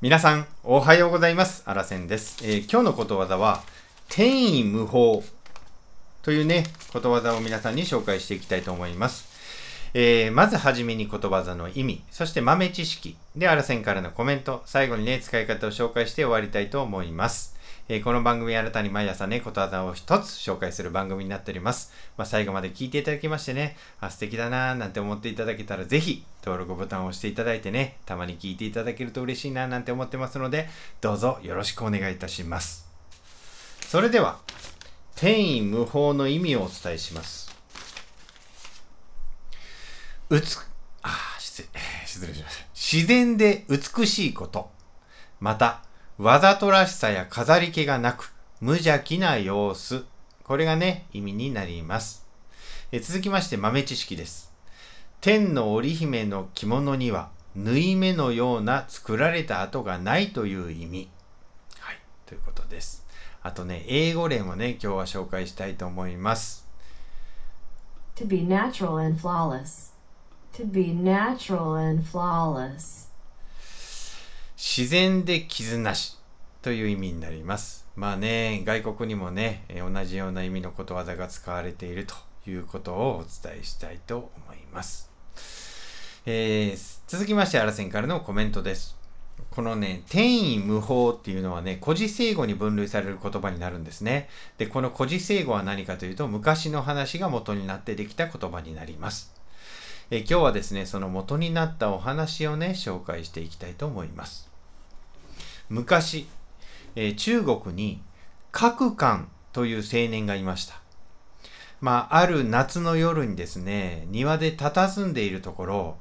皆さん、おはようございます。あらせんです、えー今日のことわざは、転移無法というね、ことわざを皆さんに紹介していきたいと思います。えーまずはじめにことわざの意味、そして豆知識、で、あらせんからのコメント、最後にね、使い方を紹介して終わりたいと思います。えーこの番組はあなたに毎朝ね、ことわざを一つ紹介する番組になっております。まあ、最後まで聞いていただきましてね、あ、素敵だなーなんて思っていただけたら、ぜひ登録ボタンを押していただいてね、たまに聞いていただけると嬉しいなーなんて思ってますので、どうぞよろしくお願いいたします。それでは、天意無法の意味をお伝えします。うつ、あ失礼、失礼しました。自然で美しいこと。また、わざとらしさや飾り気がなく、無邪気な様子。これがね、意味になります。え続きまして豆知識です。天の織姫の着物には、縫い目のような作られた跡がないという意味。はい、ということです。あとね、英語例もね、今日は紹介したいと思います。To be natural and flawless. To be natural and flawless. 自然で傷なしという意味になります。まあね、外国にもね、え同じような意味のことわざが使われているということをお伝えしたいと思います。えー続きまして、アラセンからのコメントです。このね、天意無法っていうのはね、古事成語に分類される言葉になるんですね。で、この古事成語は何かというと、昔の話が元になってできた言葉になります。え今日はですね、その元になったお話をね、紹介していきたいと思います。昔、え中国に角館という青年がいました。まあ、ある夏の夜にですね、庭で佇んでいるところ、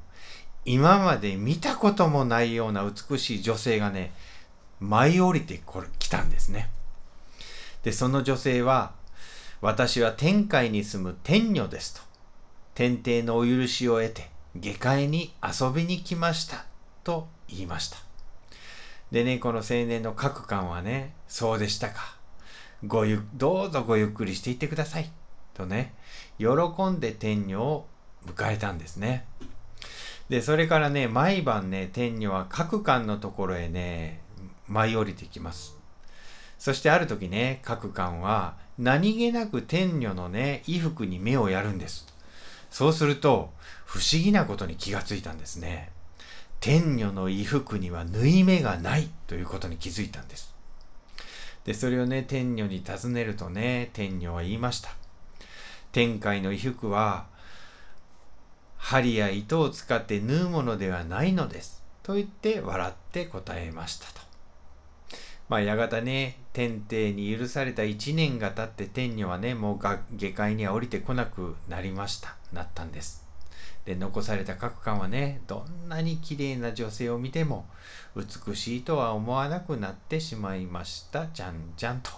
今まで見たこともないような美しい女性がね、舞い降りてこれ来たんですね。で、その女性は、私は天界に住む天女ですと。天帝のお許しを得て、下界に遊びに来ました。と言いました。でね、この青年の各官はね、そうでしたか。ごゆ、どうぞごゆっくりしていってください。とね、喜んで天女を迎えたんですね。で、それからね、毎晩ね、天女は各官のところへね、舞い降りてきます。そしてある時ね、各官は何気なく天女のね、衣服に目をやるんです。そうすると、不思議なことに気がついたんですね。天女の衣服には縫い目がないということに気づいたんです。で、それをね、天女に尋ねるとね、天女は言いました。天界の衣服は、針や糸を使って縫うものではないのです。と言って笑って答えましたと。まあ、やがてね、天帝に許された一年が経って天女はね、もうが下界には降りてこなくなりました。なったんです。で、残された各官はね、どんなに綺麗な女性を見ても、美しいとは思わなくなってしまいました。じゃんじゃんと。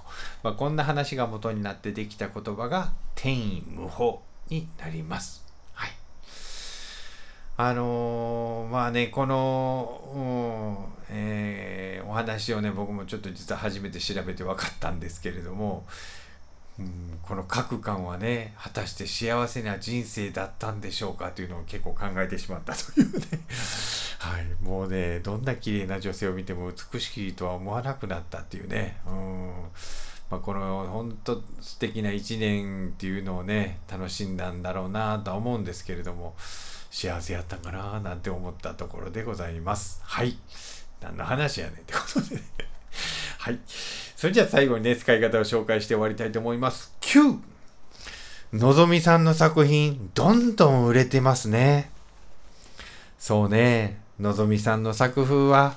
まあ、こんな話が元になってできた言葉が、天意無法になります。はい。あのーまあね、この、うんえー話をね、僕もちょっと実は初めて調べて分かったんですけれども、うんこの各感はね、果たして幸せな人生だったんでしょうかというのを結構考えてしまったというね。はい。もうね、どんな綺麗な女性を見ても美しいとは思わなくなったっていうね。うん。まあ、この本当素敵な一年っていうのをね、楽しんだんだろうなとは思うんですけれども、幸せやったかななんて思ったところでございます。はい。何の話やねんってことでね。はい。それじゃあ最後にね、使い方を紹介して終わりたいと思います。9! のぞみさんの作品、どんどん売れてますね。そうね、のぞみさんの作風は、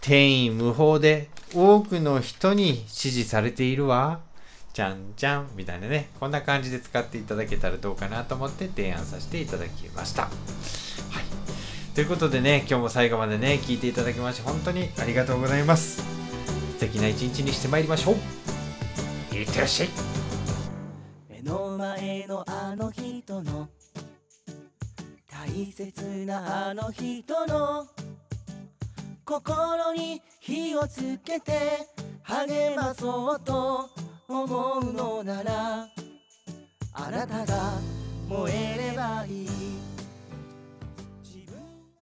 天意無法で多くの人に支持されているわ。じゃんじゃんみたいなね、こんな感じで使っていただけたらどうかなと思って提案させていただきました。はい。ということでね、今日も最後までね、聞いていただきまして、本当にありがとうございます。素敵な一日にしてまいりましょう。いってらっしゃい。目の前のあの人の大切なあの人の心に火をつけて励まそうと思うのならあなたが燃えればいい